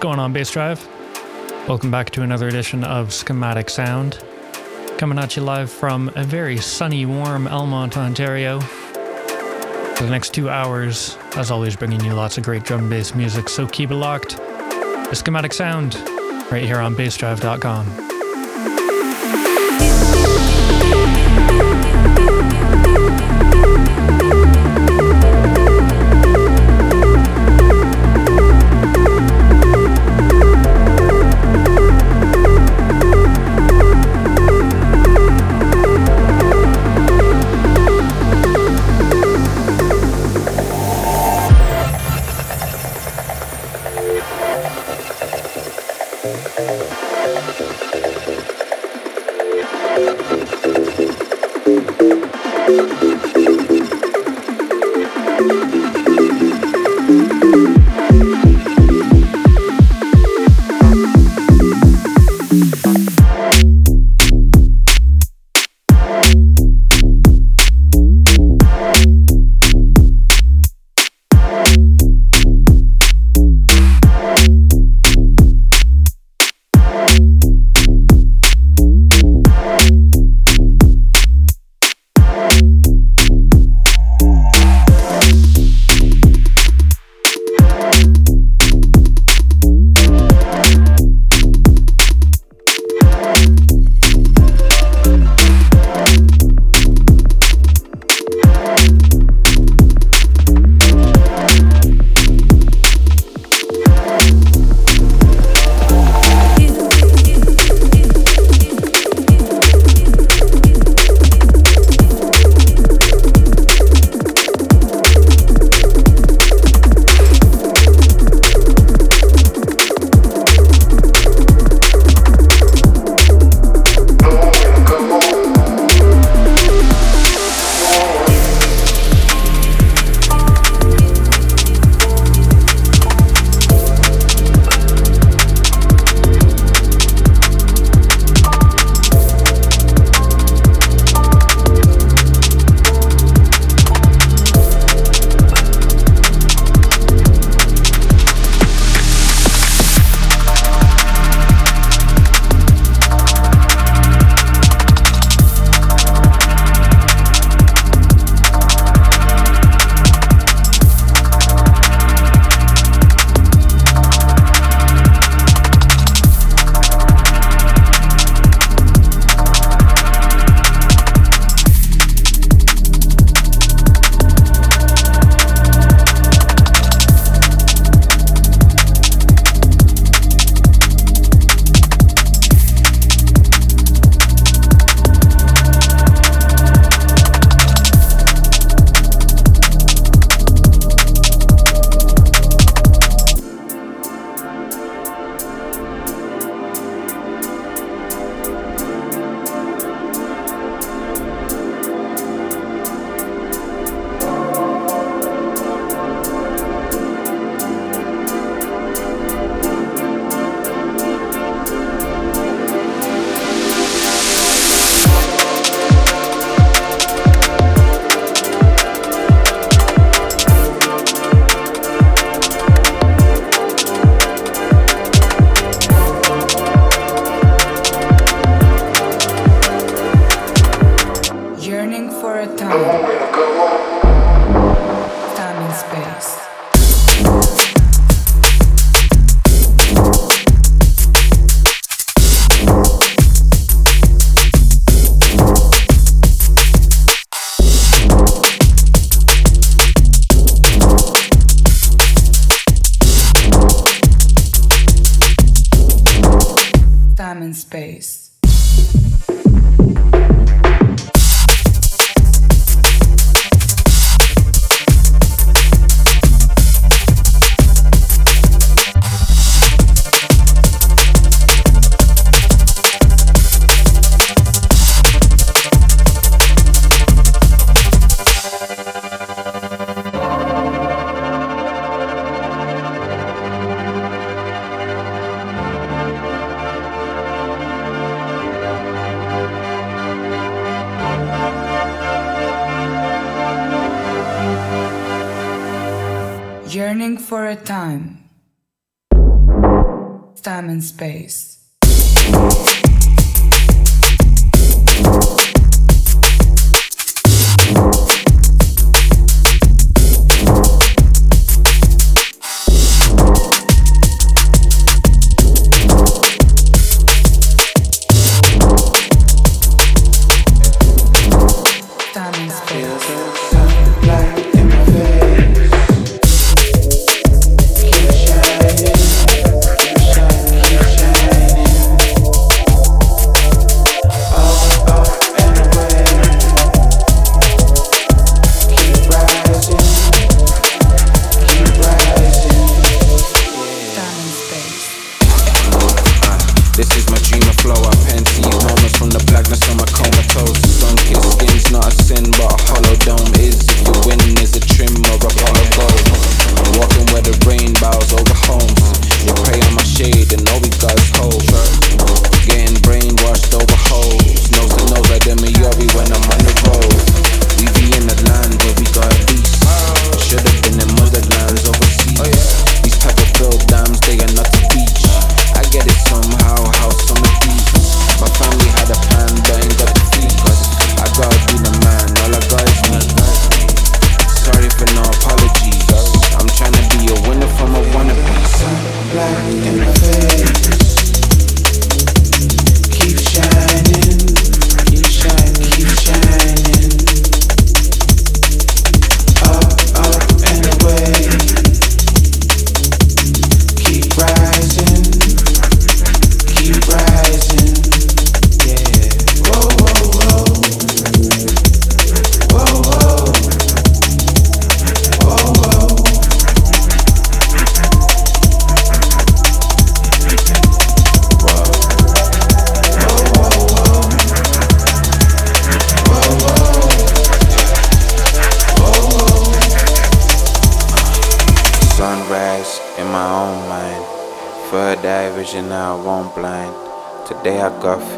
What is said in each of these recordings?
What's going on, Bass Drive? Welcome back to another edition of Schematic Sound. Coming at you live from a very sunny, warm Elmont, Ontario. For the next two hours, as always, bringing you lots of great drum and bass music, so keep it locked. The Schematic Sound, right here on bassdrive.com.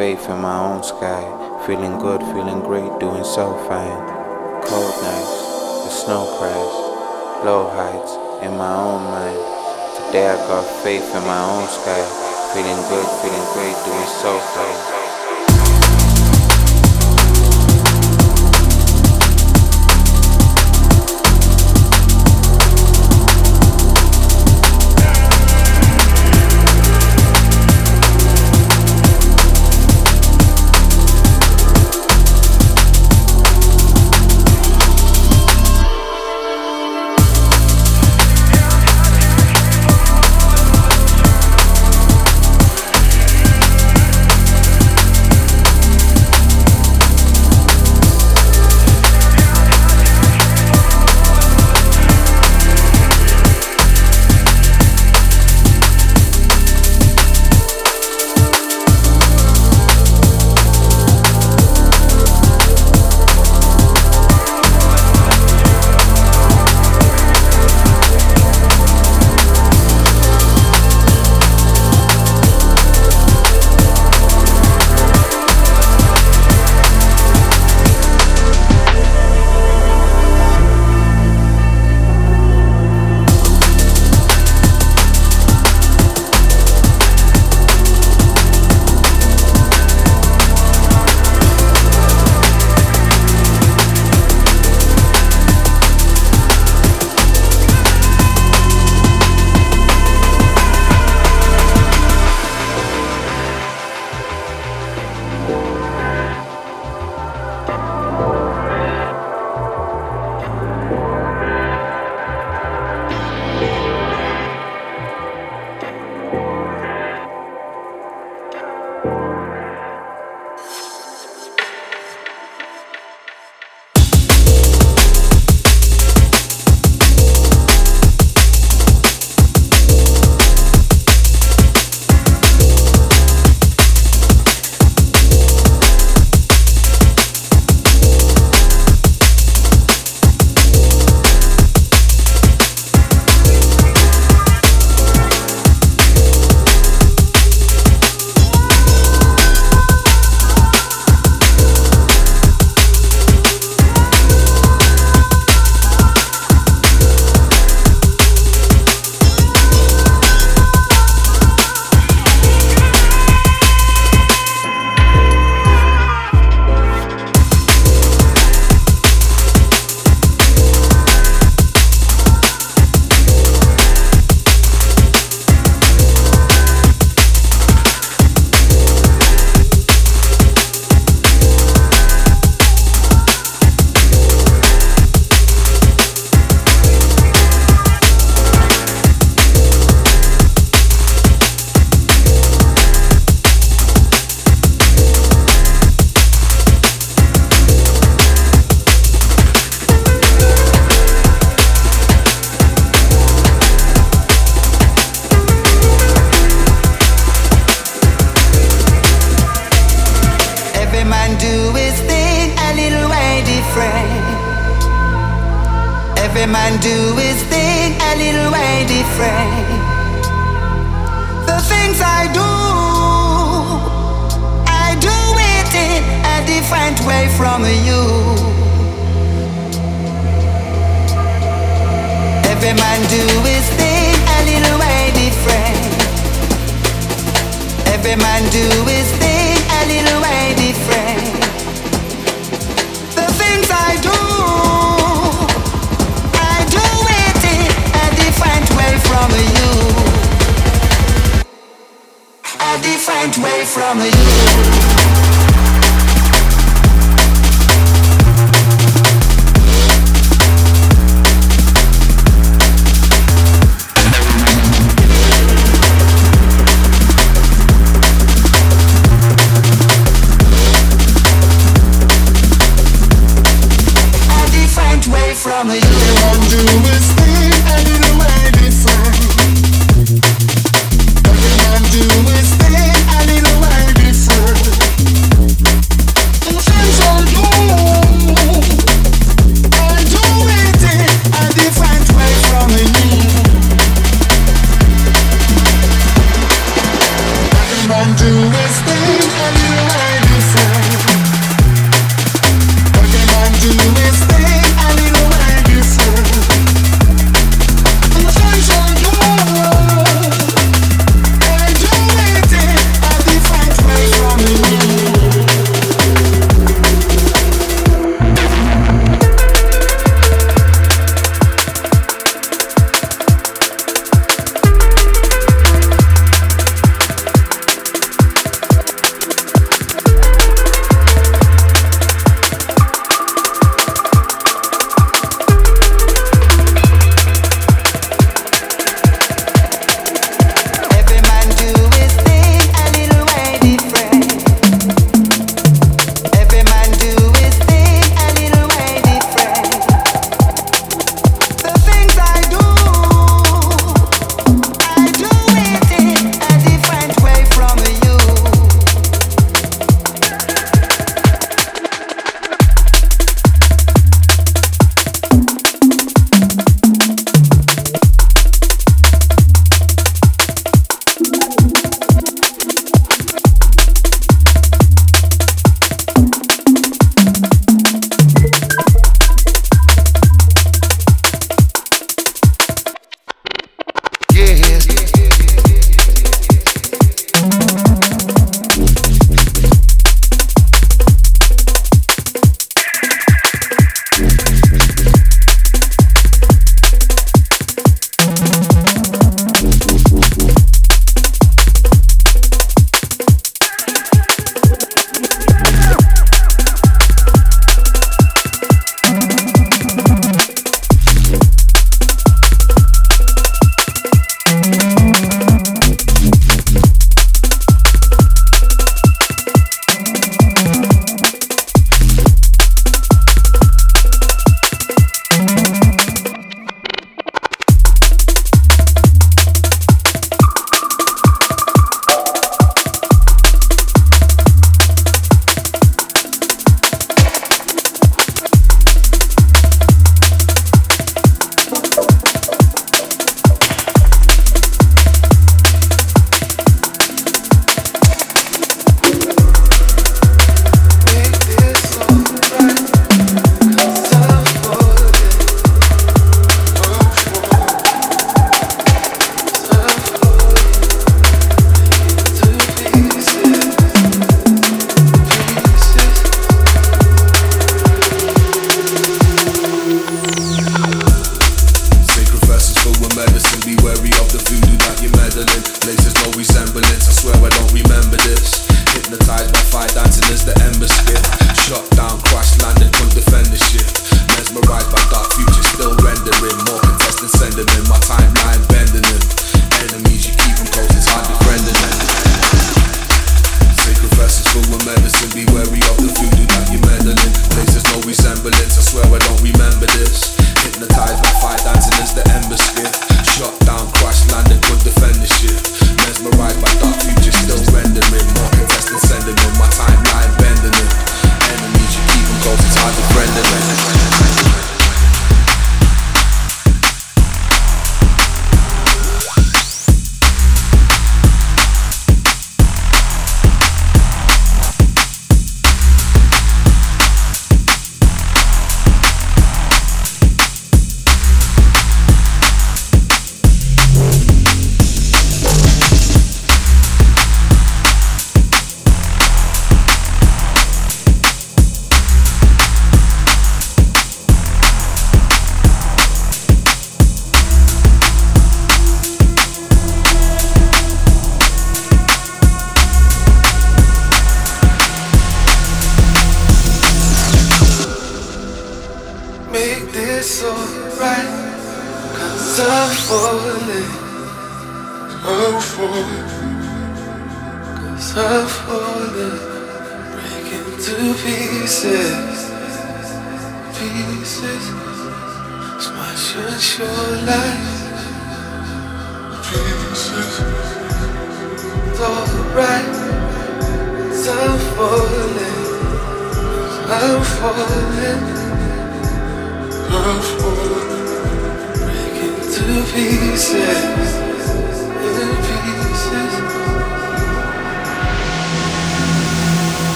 faith in my own sky. Feeling good, feeling great, doing so fine. Cold nights, the snow cries, low heights in my own mind. Today I got faith in my own sky. Feeling good, feeling great, doing so fine. Do his thing a little way different. The things I do, I do it in a different way from you. Every man do his thing a little way different. Every man do his thing a little way different. From you. A different way from you.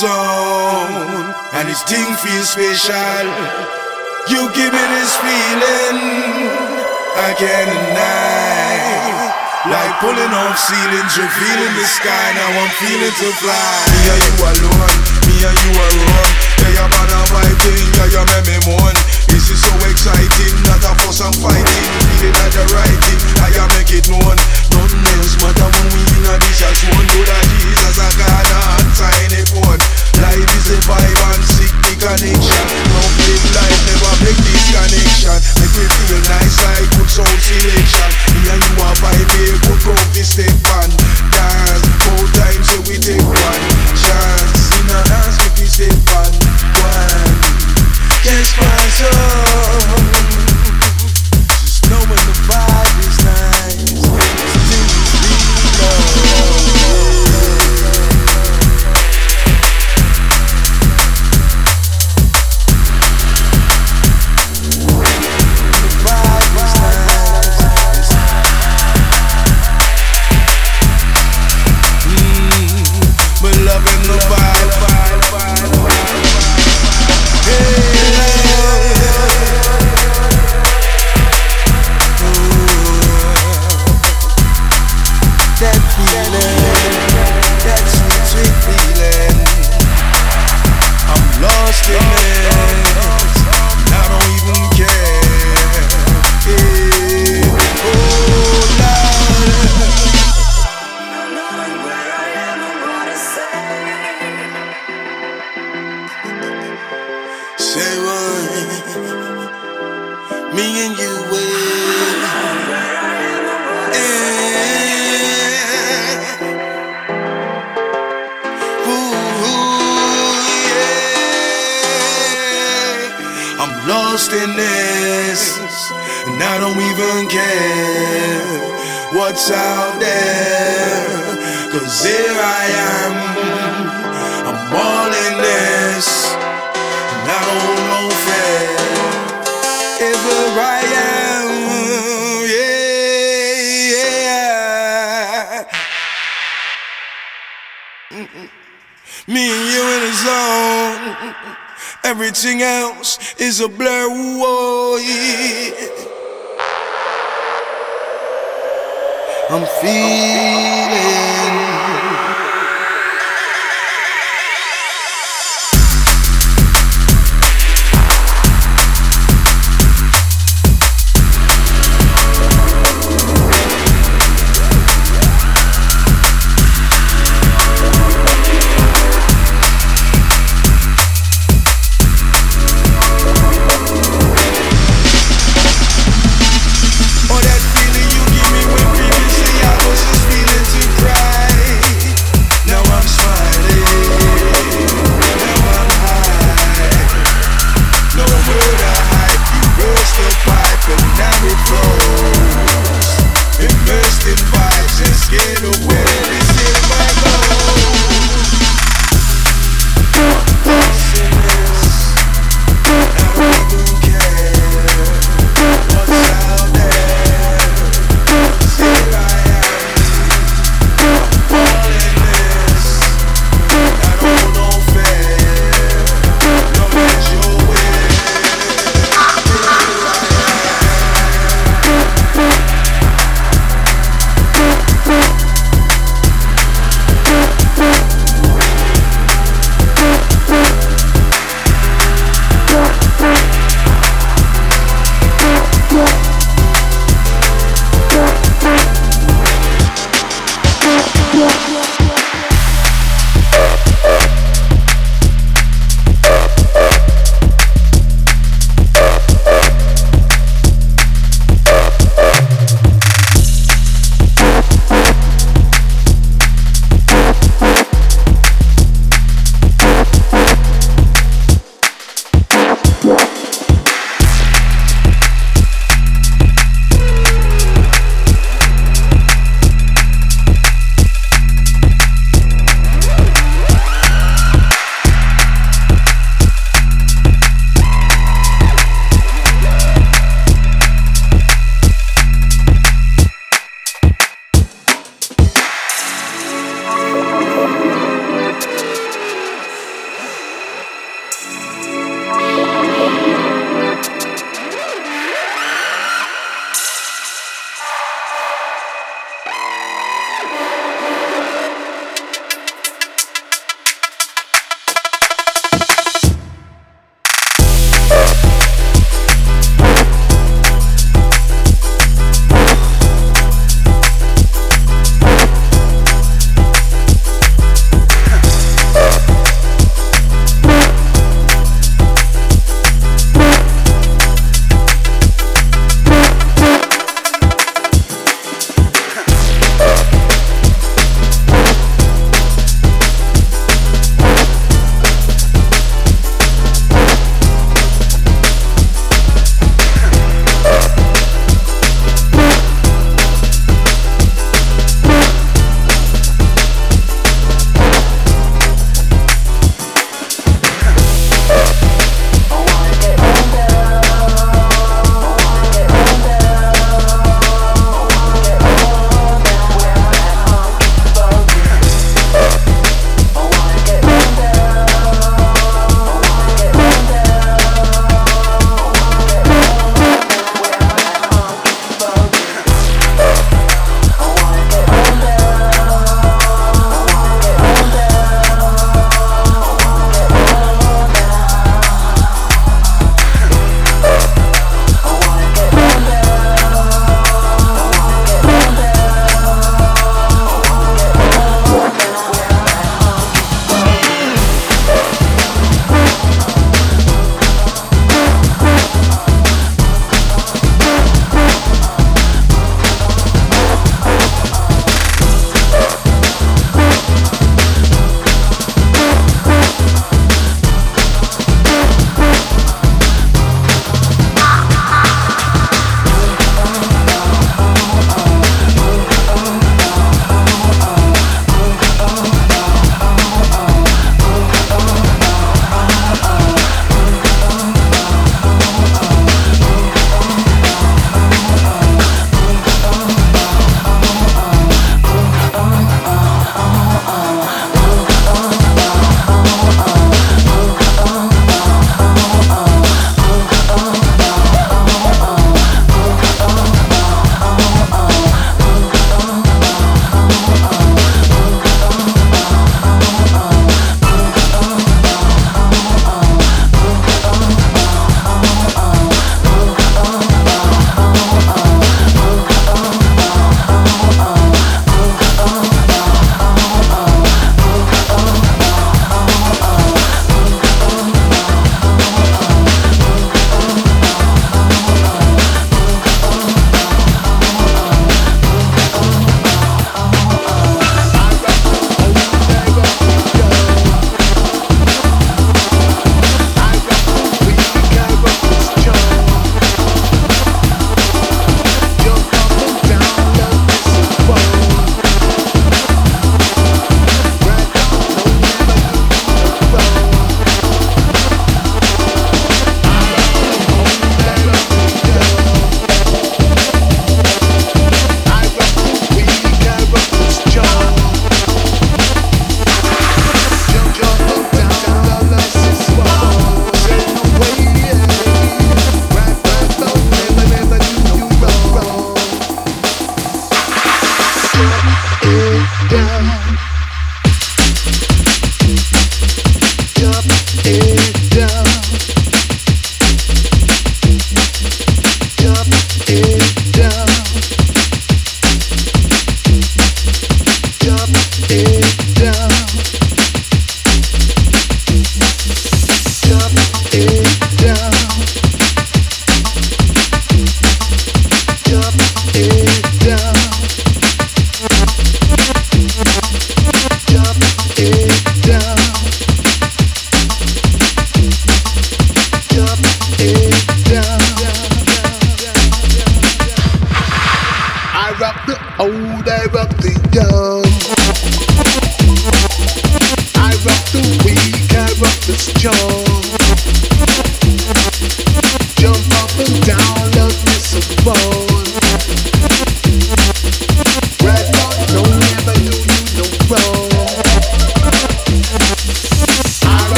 zone, and this thing feels special. You give me this feeling again and night, like pulling off ceilings, revealing the sky. Now I'm feeling to fly. Me you alone and you alone. Yeah, you're bad and fighting, yeah, you make me moan. This is so exciting, not a fuss and fighting Read it at the writing, I am make it known. Nothing else matter when we in a dish as one Good at Jesus, I got a tiny phone Life is a vibe and sick the connection Don't life, never break this connection. Make me feel nice like good sound selection. Me and you are vibe, good from this step on Dance, four times so we take one chance. Una ask if you say bad wine Yes, my son is a blur. Whoa, yeah. I'm feeling.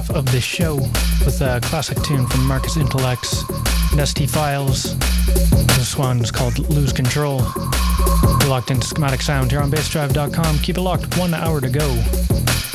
Half of this show with a classic tune from Marcus Intalex ST Files. This one's called Lose Control. You're locked into Schematic Sound here on bassdrive.com. Keep it locked, one hour to go.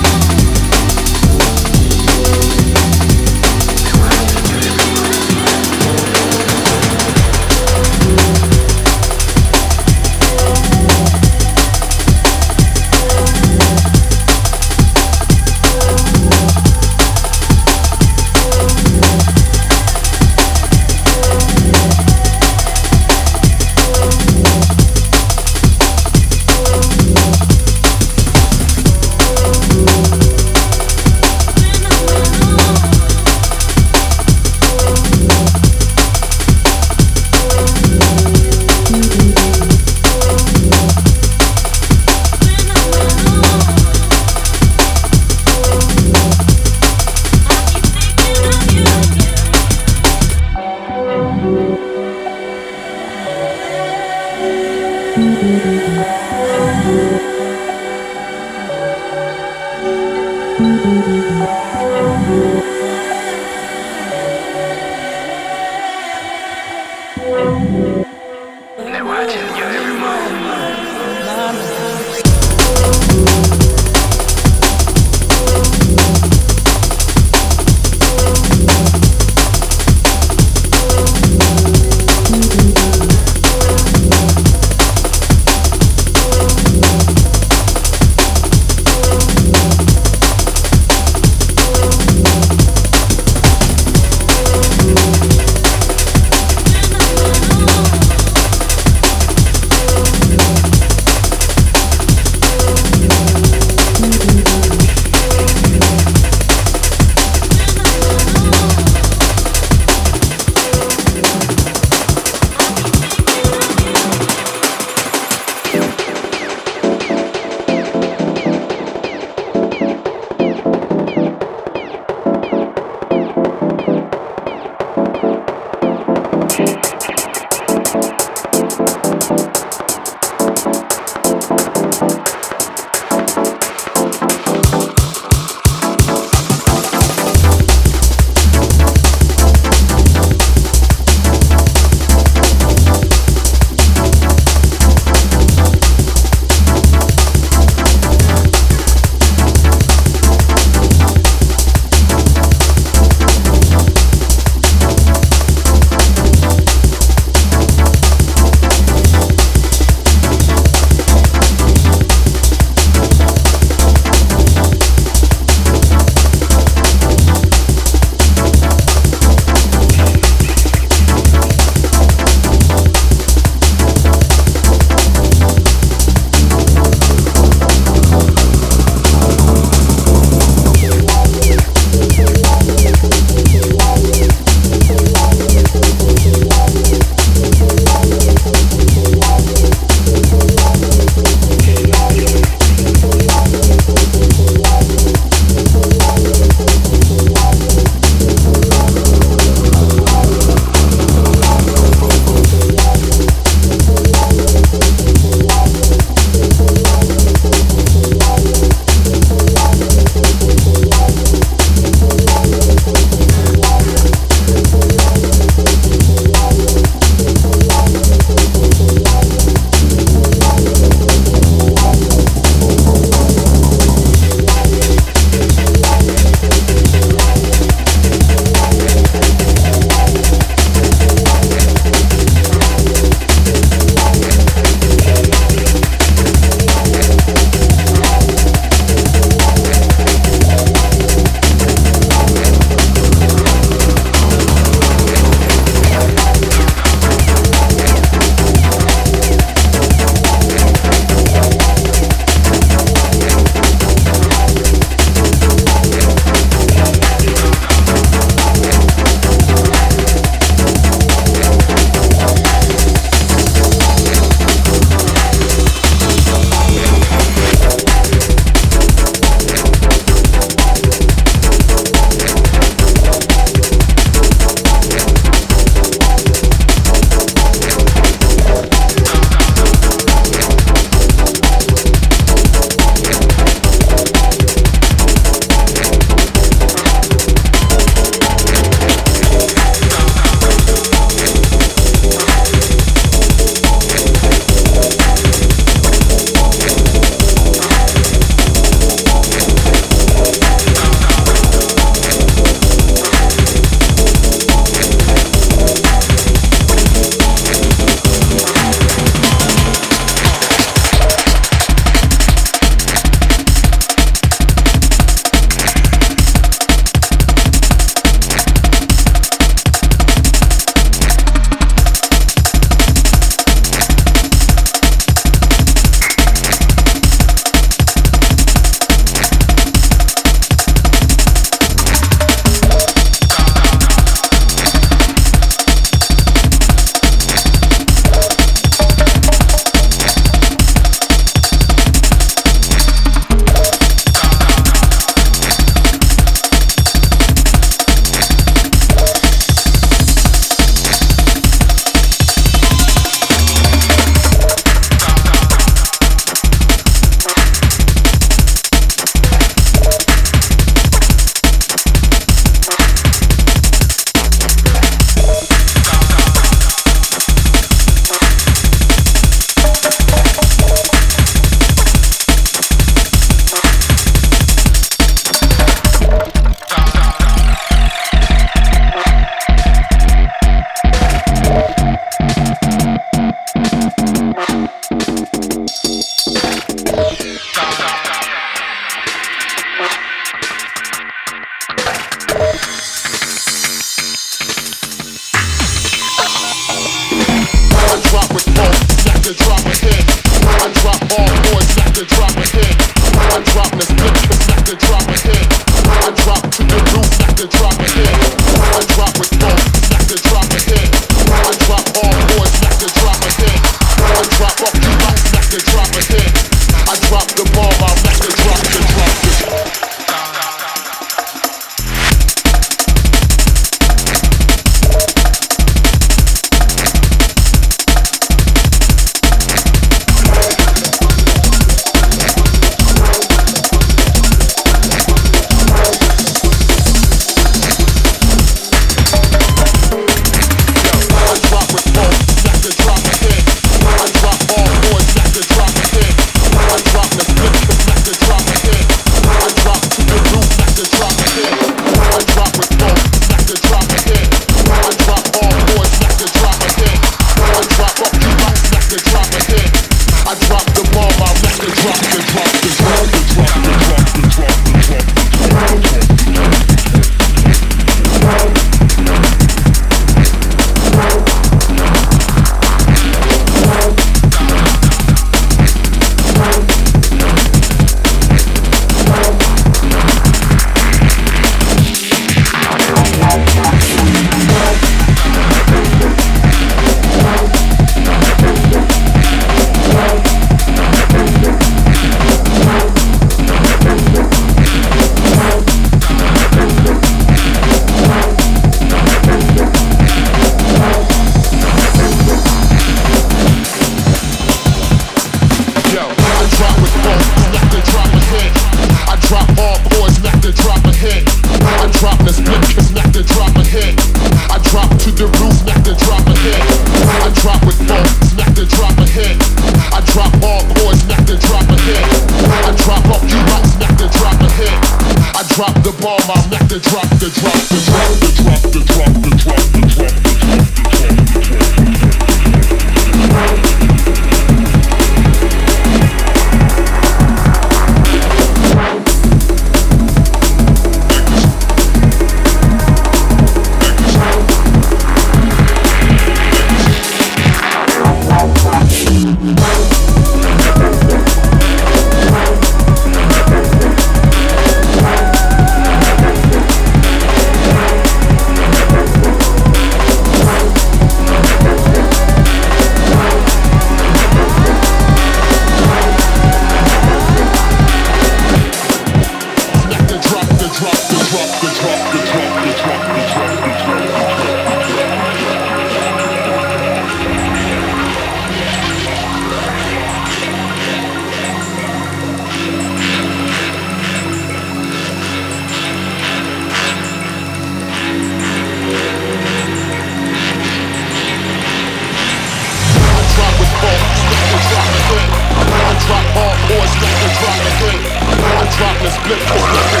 split for the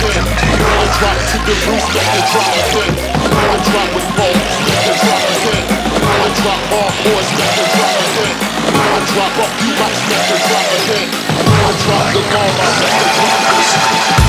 clip. Murder drop to the roof, let the drop clip. Murder drop with balls, let the drop clip. Murder drop hardcores, let the drop clip. Murder drop up, you might let the drop clip. Murder drop the bomb, let the drop clip.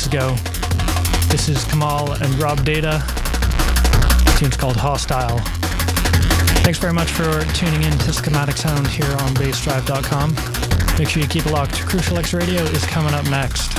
Weeks ago. This is Kemal and Rob Data. The tune's called Hostile. Thanks very much for tuning in to Schematic Sound here on bassdrive.com. Make sure you keep it locked. Crucial X Radio is coming up next.